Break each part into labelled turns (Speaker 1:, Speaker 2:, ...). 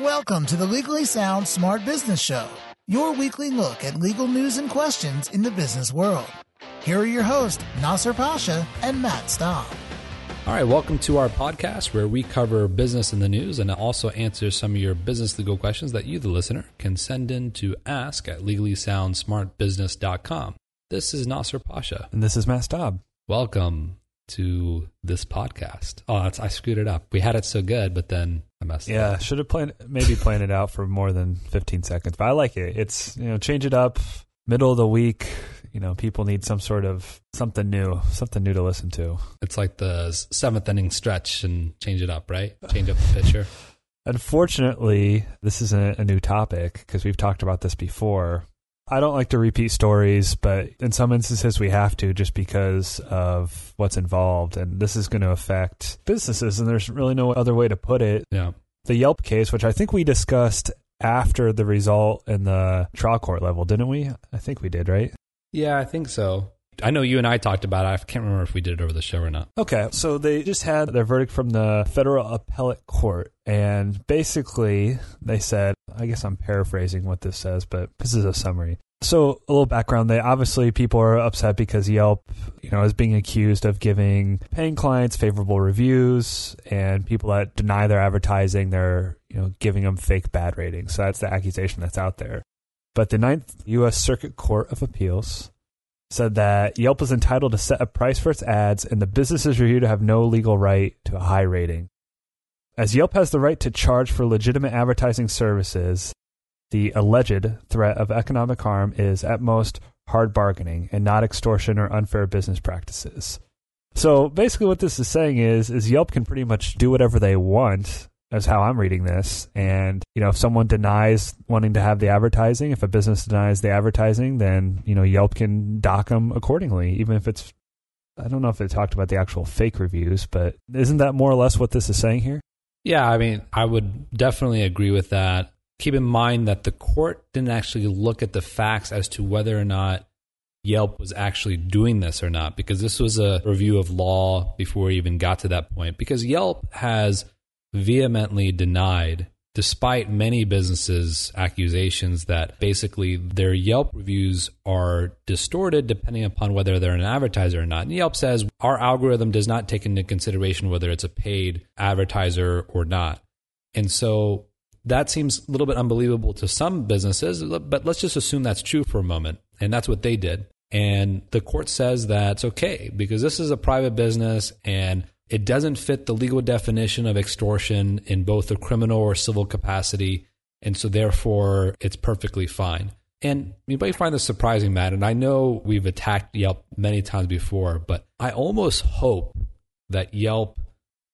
Speaker 1: Welcome to the Legally Sound Smart Business Show, your weekly look at legal news and questions in the business world. Here are your hosts, Nasser Pasha and Matt Staub.
Speaker 2: All right, welcome to our podcast where we cover business in the news and also answer some of your business legal questions that you, the listener, can send in to ask at legallysoundsmartbusiness.com. This is Nasser Pasha.
Speaker 3: And this is Matt Staub.
Speaker 2: Welcome to this podcast. Oh, I screwed it up. We had it so good, but then I messed
Speaker 3: yeah,
Speaker 2: up.
Speaker 3: should have planned maybe planned it out for more than 15 seconds. But I like it. It's, you know, change it up. Middle of the week, you know, people need some sort of something new, something new to listen to.
Speaker 2: It's like the seventh inning stretch and change it up, right? Change up the pitcher.
Speaker 3: Unfortunately, this isn't a new topic because we've talked about this before. I don't like to repeat stories, but in some instances we have to just because of what's involved. And this is going to affect businesses, and there's really no other way to put it.
Speaker 2: Yeah.
Speaker 3: The Yelp case, which I think we discussed after the result in the trial court level, didn't we? I think we did, right?
Speaker 2: Yeah, I think so. I know you and I talked about it. I can't remember if we did it over the show or not.
Speaker 3: Okay, so they just had their verdict from the federal appellate court, and basically they said, I guess I'm paraphrasing what this says, but this is a summary. So a little background: they obviously people are upset because Yelp, you know, is being accused of giving paying clients favorable reviews, and people that deny their advertising, they're you know giving them fake bad ratings. So that's the accusation that's out there. But the Ninth U.S. Circuit Court of Appeals said that Yelp is entitled to set a price for its ads, and the business is reviewed to have no legal right to a high rating. As Yelp has the right to charge for legitimate advertising services, the alleged threat of economic harm is at most hard bargaining and not extortion or unfair business practices. So basically what this is saying is is Yelp can pretty much do whatever they want as how I'm reading this. And, you know, if someone denies wanting to have the advertising, if a business denies the advertising, then, you know, Yelp can dock them accordingly, even if it's, I don't know if they talked about the actual fake reviews, but isn't that more or less what this is saying here?
Speaker 2: Yeah, I mean, I would definitely agree with that. Keep in mind that the court didn't actually look at the facts as to whether or not Yelp was actually doing this or not, because this was a review of law before we even got to that point. Because Yelp has vehemently denied, despite many businesses' accusations that basically their Yelp reviews are distorted depending upon whether they're an advertiser or not. And Yelp says our algorithm does not take into consideration whether it's a paid advertiser or not. And so that seems a little bit unbelievable to some businesses, but let's just assume that's true for a moment. And that's what they did. And the court says that's okay because this is a private business and it doesn't fit the legal definition of extortion in both a criminal or civil capacity. And so, therefore, it's perfectly fine. And you might find this surprising, Matt. And I know we've attacked Yelp many times before, but I almost hope that Yelp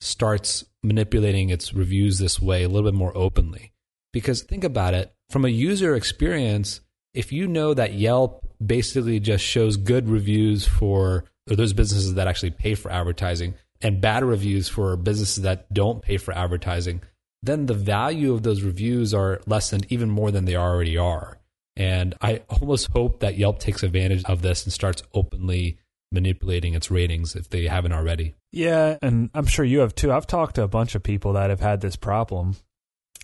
Speaker 2: starts manipulating its reviews this way a little bit more openly. Because think about it from a user experience, if you know that Yelp basically just shows good reviews for those businesses that actually pay for advertising, and bad reviews for businesses that don't pay for advertising, then the value of those reviews are lessened even more than they already are. And I almost hope that Yelp takes advantage of this and starts openly manipulating its ratings if they haven't already.
Speaker 3: Yeah, and I'm sure you have too. I've talked to a bunch of people that have had this problem.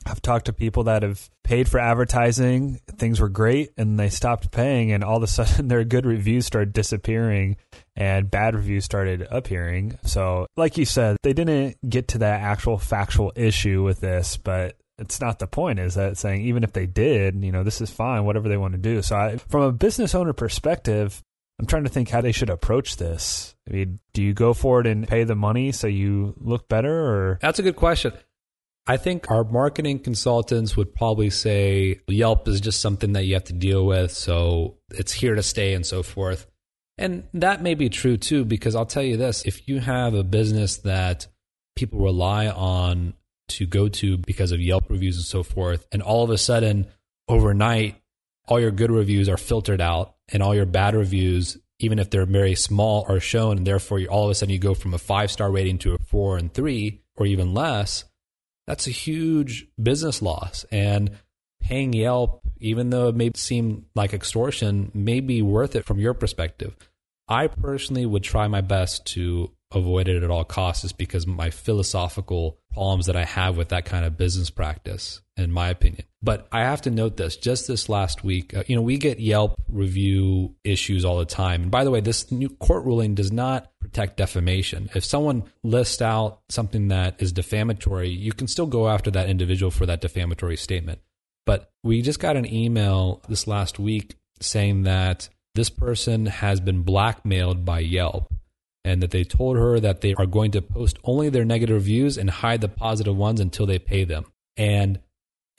Speaker 3: I've talked to people that have paid for advertising, things were great, and they stopped paying, and all of a sudden their good reviews started disappearing and bad reviews started appearing. So, like you said, they didn't get to that actual factual issue with this, but it's not the point is that saying even if they did, you know, this is fine, whatever they want to do. So, I, from a business owner perspective, I'm trying to think how they should approach this. I mean, do you go for it and pay the money so you look better or
Speaker 2: That's a good question. I think our marketing consultants would probably say Yelp is just something that you have to deal with, so it's here to stay and so forth. And that may be true too, because I'll tell you this if you have a business that people rely on to go to because of Yelp reviews and so forth, and all of a sudden, overnight, all your good reviews are filtered out and all your bad reviews, even if they're very small, are shown, and therefore all of a sudden you go from a five star rating to a four and three or even less, that's a huge business loss. And paying Yelp, even though it may seem like extortion, may be worth it from your perspective. I personally would try my best to avoid it at all costs is because my philosophical problems that I have with that kind of business practice, in my opinion. But I have to note this just this last week, uh, you know, we get Yelp review issues all the time. And by the way, this new court ruling does not protect defamation. If someone lists out something that is defamatory, you can still go after that individual for that defamatory statement. But we just got an email this last week saying that this person has been blackmailed by Yelp and that they told her that they are going to post only their negative reviews and hide the positive ones until they pay them. And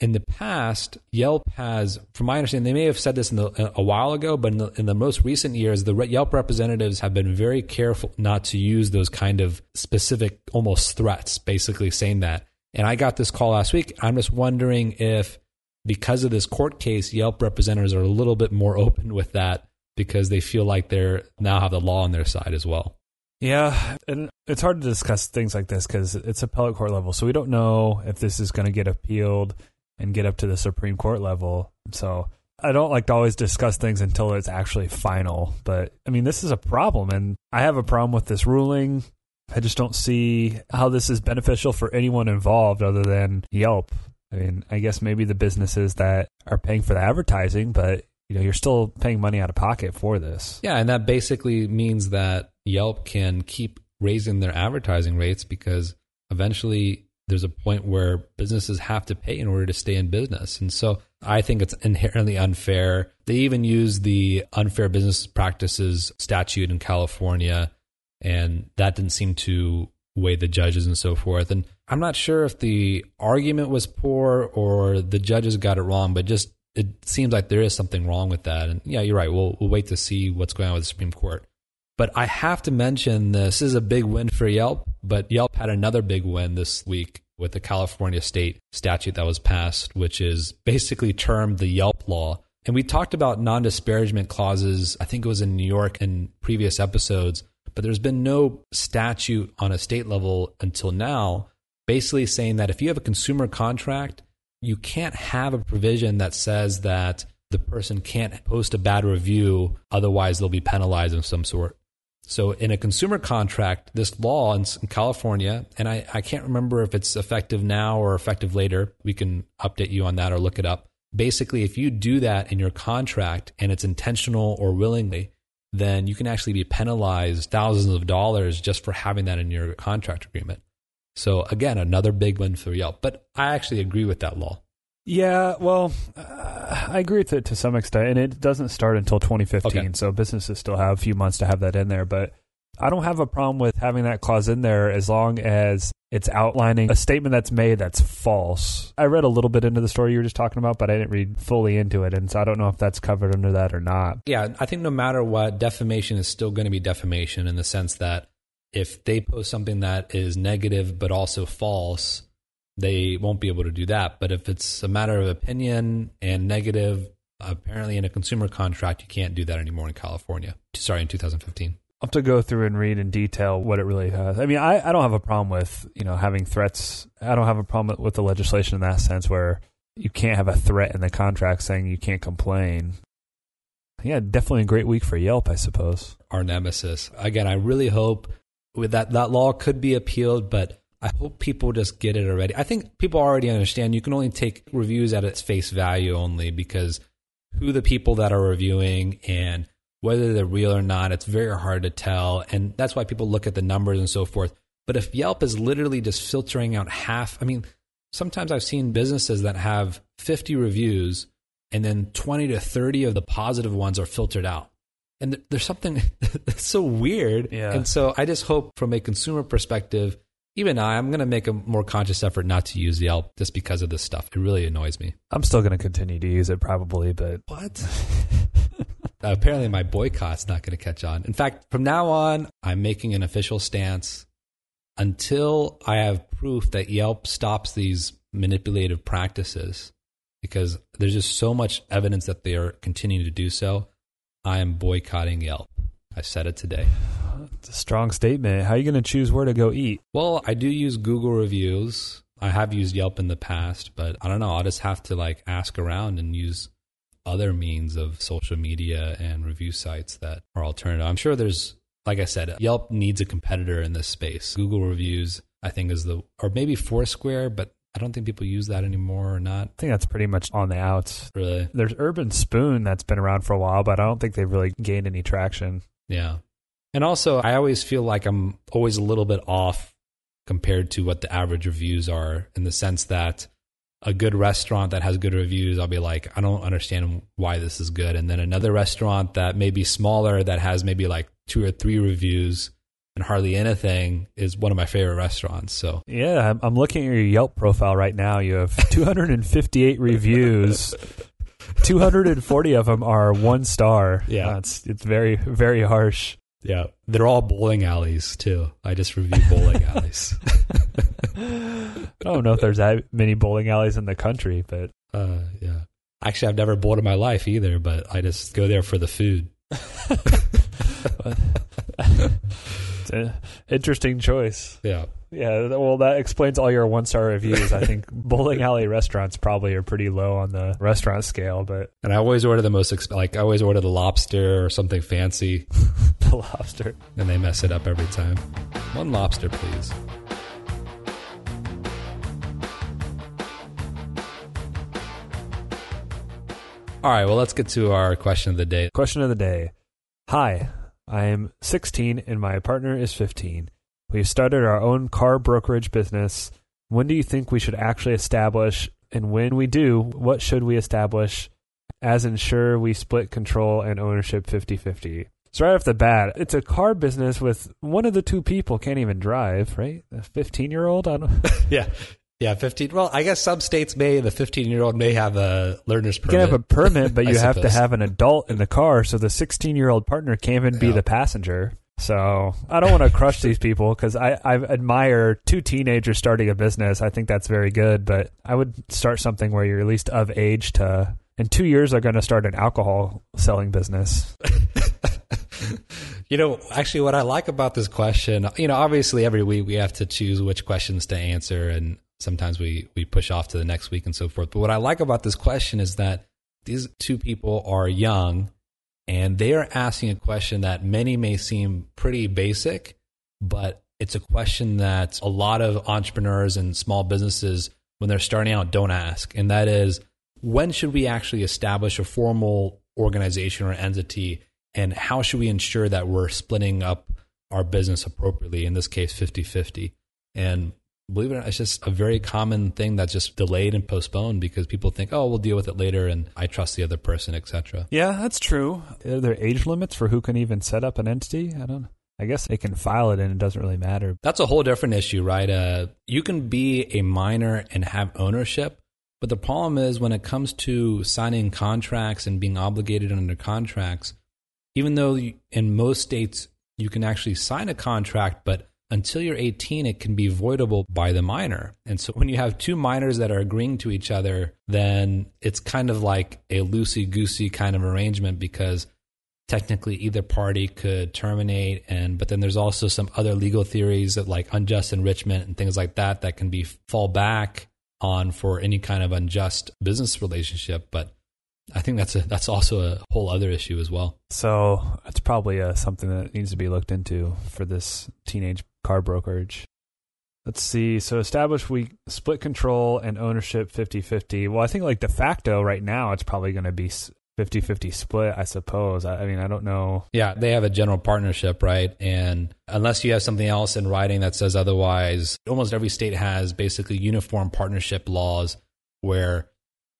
Speaker 2: in the past, Yelp has, from my understanding, they may have said this in the, uh, a while ago, but in the, in the most recent years, the Yelp representatives have been very careful not to use those kind of specific, almost threats, basically saying that. And I got this call last week. I'm just wondering if, because of this court case, Yelp representatives are a little bit more open with that because they feel like they're now have the law on their side as well.
Speaker 3: Yeah, and it's hard to discuss things like this because it's appellate court level, so we don't know if this is going to get appealed and get up to the Supreme Court level. So I don't like to always discuss things until it's actually final. But I mean, this is a problem, and I have a problem with this ruling. I just don't see how this is beneficial for anyone involved other than Yelp. I mean, I guess maybe the businesses that are paying for the advertising, but you know, you're still paying money out of pocket for this.
Speaker 2: Yeah, and that basically means that Yelp can keep raising their advertising rates because eventually there's a point where businesses have to pay in order to stay in business. And so I think it's inherently unfair. They even use the unfair business practices statute in California, and that didn't seem to weigh the judges and so forth. And I'm not sure if the argument was poor or the judges got it wrong, but just it seems like there is something wrong with that. And yeah, you're right. We'll, we'll wait to see what's going on with the Supreme Court. But I have to mention this is a big win for Yelp, but Yelp had another big win this week with the California state statute that was passed, which is basically termed the Yelp law. And we talked about non disparagement clauses, I think it was in New York in previous episodes, but there's been no statute on a state level until now, basically saying that if you have a consumer contract, you can't have a provision that says that the person can't post a bad review, otherwise, they'll be penalized of some sort. So, in a consumer contract, this law in, California, and I, I can't remember if it's effective now or effective later, we can update you on that or look it up. Basically, if you do that in your contract and it's intentional or willingly, then you can actually be penalized thousands of dollars just for having that in your contract agreement. So, again, another big win for Yelp. But I actually agree with that law.
Speaker 3: Yeah, well, uh, I agree with it to some extent, and it doesn't start until 2015. Okay. So businesses still have a few months to have that in there. But I don't have a problem with having that clause in there as long as it's outlining a statement that's made that's false. I read a little bit into the story you were just talking about, but I didn't read fully into it, and so I don't know if that's covered under that or not.
Speaker 2: Yeah, I think no matter what, defamation is still going to be defamation in the sense that if they post something that is negative but also false they won't be able to do that. But if it's a matter of opinion and negative, apparently in a consumer contract, you can't do that anymore in California. Sorry, in 2015.
Speaker 3: I'll have to go through and read in detail what it really has. I mean, I, I don't have a problem with, you know, having threats. I don't have a problem with the legislation in that sense where you can't have a threat in the contract saying you can't complain. Yeah, definitely a great week for Yelp, I suppose.
Speaker 2: Our nemesis. Again, I really hope with that that law could be appealed, but I hope people just get it already. I think people already understand you can only take reviews at its face value only because who the people that are reviewing and whether they're real or not, it's very hard to tell. And that's why people look at the numbers and so forth. But if Yelp is literally just filtering out half, I mean, sometimes I've seen businesses that have 50 reviews and then 20 to 30 of the positive ones are filtered out. And there's something that's so weird. Yeah. And so I just hope from a consumer perspective, even I, I'm going to make a more conscious effort not to use Yelp just because of this stuff. It really annoys me.
Speaker 3: I'm still going to continue to use it probably, but
Speaker 2: what? Uh, apparently, my boycott's not going to catch on. In fact, from now on, I'm making an official stance until I have proof that Yelp stops these manipulative practices because there's just so much evidence that they are continuing to do so. I am boycotting Yelp. I said it today.
Speaker 3: It's a strong statement. How are you going to choose where to go eat?
Speaker 2: Well, I do use Google reviews. I have used Yelp in the past, but I don't know. I'll just have to like ask around and use other means of social media and review sites that are alternative. I'm sure there's like I said, Yelp needs a competitor in this space. Google reviews, I think, is the, or maybe Foursquare, but I don't think people use that anymore or not.
Speaker 3: I think that's pretty much on the outs.
Speaker 2: Really?
Speaker 3: There's Urban Spoon that's been around for a while, but I don't think they've really gained any traction.
Speaker 2: Yeah. And also, I always feel like I'm always a little bit off compared to what the average reviews are in the sense that a good restaurant that has good reviews, I'll be like, I don't understand why this is good. And then another restaurant that may be smaller that has maybe like two or three reviews and hardly anything is one of my favorite restaurants. So
Speaker 3: Yeah, I'm, I'm looking at your Yelp profile right now. You have 258 reviews. 240 of them are one star.
Speaker 2: Yeah.
Speaker 3: Uh, it's it's very very harsh.
Speaker 2: yeah, they're all bowling alleys too. I just review bowling alleys.
Speaker 3: I don't know if there's that many bowling alleys in the country, but
Speaker 2: Uh, yeah. Actually, I've never bowled in my life either, but I just go there for the food.
Speaker 3: interesting choice.
Speaker 2: Yeah.
Speaker 3: Yeah, well, that explains all your one star reviews. I think bowling alley restaurants probably are pretty low on the restaurant scale, but
Speaker 2: And I always order the most, exp- like, I always order the lobster or something fancy,
Speaker 3: the lobster.
Speaker 2: and they mess it up every time. One lobster, please. All right, well, let's get to our question of the day.
Speaker 3: Question of the day. Hi, I am 16 and my partner is 15. We've started our own car brokerage business. When do you think we should actually establish? And when we do, what should we establish as ensure we split control and ownership 50 50? So, right off the bat, it's a car business with one of the two people can't even drive, right? A 15 year old? I don't
Speaker 2: Yeah. Yeah, 15. Well, I guess some states may, the 15 year old may have a learner's permit.
Speaker 3: You can have a permit, but you have to have an adult in the car, so the 16 year old partner can't even be
Speaker 2: Yeah.
Speaker 3: the passenger. So I don't want to crush these people because I, I admire two teenagers starting a business. I think that's very good, but I would start something where you're at least of age to. In two years, they're going to start an alcohol selling business.
Speaker 2: You know, actually, what I like about this question, you know, obviously every week we have to choose which questions to answer, and sometimes we we push off to the next week and so forth. But what I like about this question is that these two people are young, and they are asking a question that many may seem pretty basic, but it's a question that a lot of entrepreneurs and small businesses, when they're starting out, don't ask, and that is, when should we actually establish a formal organization or entity? And how should we ensure that we're splitting up our business appropriately in this case 50-50 and believe it or not it's just a very common thing that's just delayed and postponed because people think oh we'll deal with it later and i trust the other person etc
Speaker 3: Yeah, that's true. Are there age limits for who can even set up an entity? I don't. I guess they can file it, and it doesn't really matter.
Speaker 2: that's a whole different issue right uh, you can be a minor and have ownership but the problem is when it comes to signing contracts and being obligated under contracts even though you, in most states you can actually sign a contract, but until you're 18, it can be voidable by the minor. And so when you have two minors that are agreeing to each other, then it's kind of like a loosey goosey kind of arrangement because technically either party could terminate and but then there's also some other legal theories of like unjust enrichment and things like that that can be fall back on for any kind of unjust business relationship but I think that's a that's also a whole other issue as well.
Speaker 3: So it's probably uh, something that needs to be looked into for this teenage car brokerage. Let's see. So establish we split control and ownership 50-50. Well, I think like de facto right now it's probably going to be 50-50 split, I suppose. I, I mean, I don't know.
Speaker 2: Yeah, they have a general partnership, right? And unless you have something else in writing that says otherwise, almost every state has basically uniform partnership laws where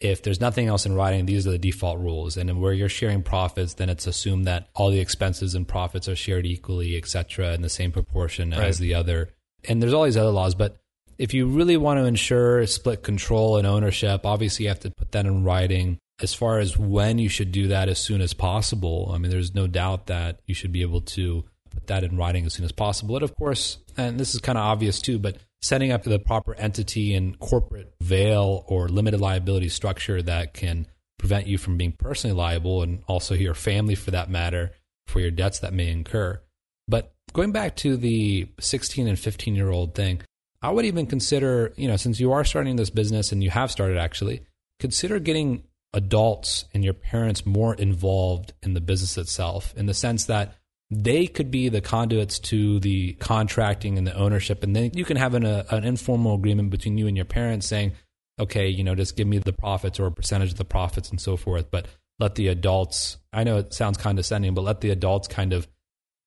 Speaker 2: if there's nothing else in writing, these are the default rules. And where you're sharing profits, then it's assumed that all the expenses and profits are shared equally, et cetera, in the same proportion
Speaker 3: Right.
Speaker 2: as the other. And there's all these other laws, but if you really want to ensure split control and ownership, obviously you have to put that in writing. As far as when you should do that as soon as possible, I mean, there's no doubt that you should be able to put that in writing as soon as possible. And of course, and this is kind of obvious too, but setting up the proper entity and corporate veil or limited liability structure that can prevent you from being personally liable and also your family for that matter for your debts that may incur. But going back to the 16 and 15 year old thing, I would even consider, you know, since you are starting this business and you have started actually, consider getting adults and your parents more involved in the business itself in the sense that they could be the conduits to the contracting and the ownership. And then you can have an, a, an informal agreement between you and your parents saying, okay, you know, just give me the profits or a percentage of the profits and so forth. But let the adults, I know it sounds condescending, but let the adults kind of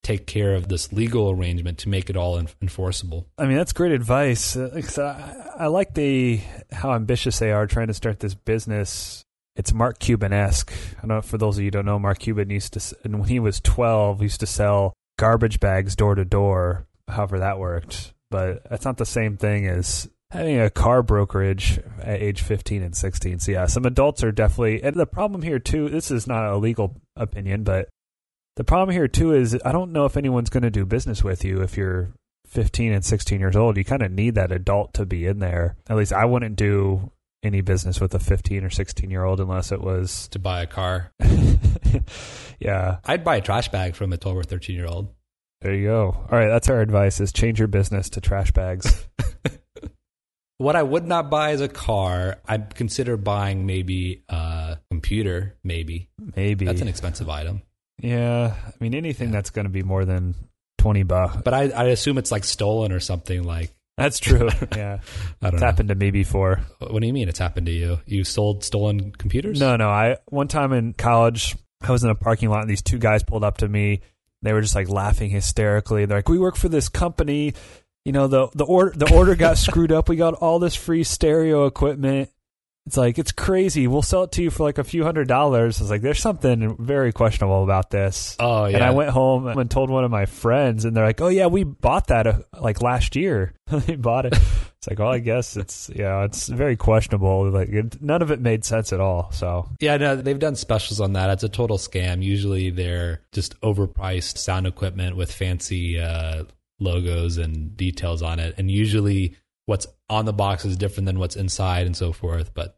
Speaker 2: take care of this legal arrangement to make it all enforceable.
Speaker 3: I mean, that's great advice. Uh, I, I like the how ambitious they are trying to start this business. It's Mark Cuban esque. I know for those of you don't know, Mark Cuban used to, and when he was twelve, used to sell garbage bags door to door. However, that worked, but that's not the same thing as having a car brokerage at age 15 and 16. So yeah, some adults are definitely and the problem here too, this is not a legal opinion, but the problem here too is I don't know if anyone's going to do business with you if you're 15 and 16 years old. You kind of need that adult to be in there. At least I wouldn't do any business with a 15 or 16 year old unless it was
Speaker 2: to buy a car.
Speaker 3: yeah.
Speaker 2: I'd buy a trash bag from a 12 or 13 year old.
Speaker 3: There you go. All right, that's our advice is change your business to trash bags.
Speaker 2: what I would not buy is a car. I'd consider buying maybe a computer, maybe.
Speaker 3: Maybe.
Speaker 2: That's an expensive item.
Speaker 3: Yeah, I mean anything yeah. that's going to be more than twenty bucks.
Speaker 2: But I, I assume it's like stolen or something. Like
Speaker 3: that's true. yeah, I don't it's know. happened to me before.
Speaker 2: What do you mean it's happened to you? You sold stolen computers?
Speaker 3: No, no. I one time in college, I was in a parking lot and these two guys pulled up to me. They were just like laughing hysterically. They're like, "We work for this company." You know the the order the order got screwed up. We got all this free stereo equipment it's like it's crazy. We'll sell it to you for like a few hundred dollars. I was like, there's something very questionable about this.
Speaker 2: Oh yeah.
Speaker 3: And I went home and told one of my friends, and they're like, oh yeah, we bought that uh, like last year. they bought it. It's like, well, I guess it's yeah, it's very questionable. Like it, none of it made sense at all. So
Speaker 2: yeah, no, they've done specials on that. It's a total scam. Usually they're just overpriced sound equipment with fancy uh, logos and details on it, and usually what's on the box is different than what's inside and so forth. But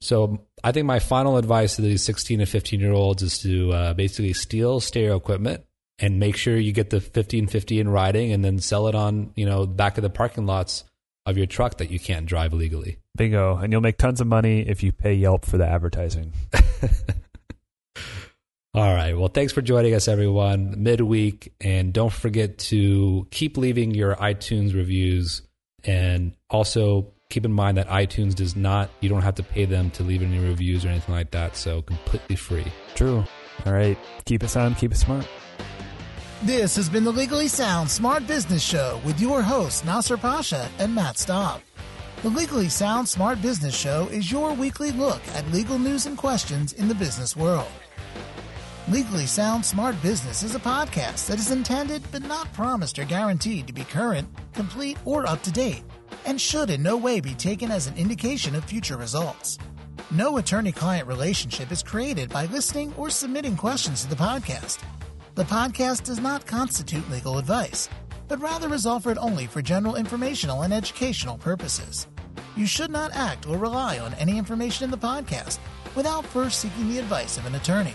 Speaker 2: so I think my final advice to these 16 and 15 year olds is to uh, basically steal stereo equipment and make sure you get the 1550 in riding and then sell it on, you know, back of the parking lots of your truck that you can't drive legally.
Speaker 3: Bingo. And you'll make tons of money if you pay Yelp for the advertising.
Speaker 2: All right. Well, thanks for joining us, everyone, midweek. And don't forget to keep leaving your iTunes reviews and also keep in mind that iTunes does not, you don't have to pay them to leave any reviews or anything like that. So completely free.
Speaker 3: True. All right. Keep it sound, keep it smart.
Speaker 1: This has been the Legally Sound Smart Business Show with your hosts, Nasser Pasha and Matt Staub. The Legally Sound Smart Business Show is your weekly look at legal news and questions in the business world. Legally Sound Smart Business is a podcast that is intended but not promised or guaranteed to be current, complete, or up to date and should in no way be taken as an indication of future results. No attorney client relationship is created by listening or submitting questions to the podcast. The podcast does not constitute legal advice, but rather is offered only for general informational and educational purposes. You should not act or rely on any information in the podcast without first seeking the advice of an attorney.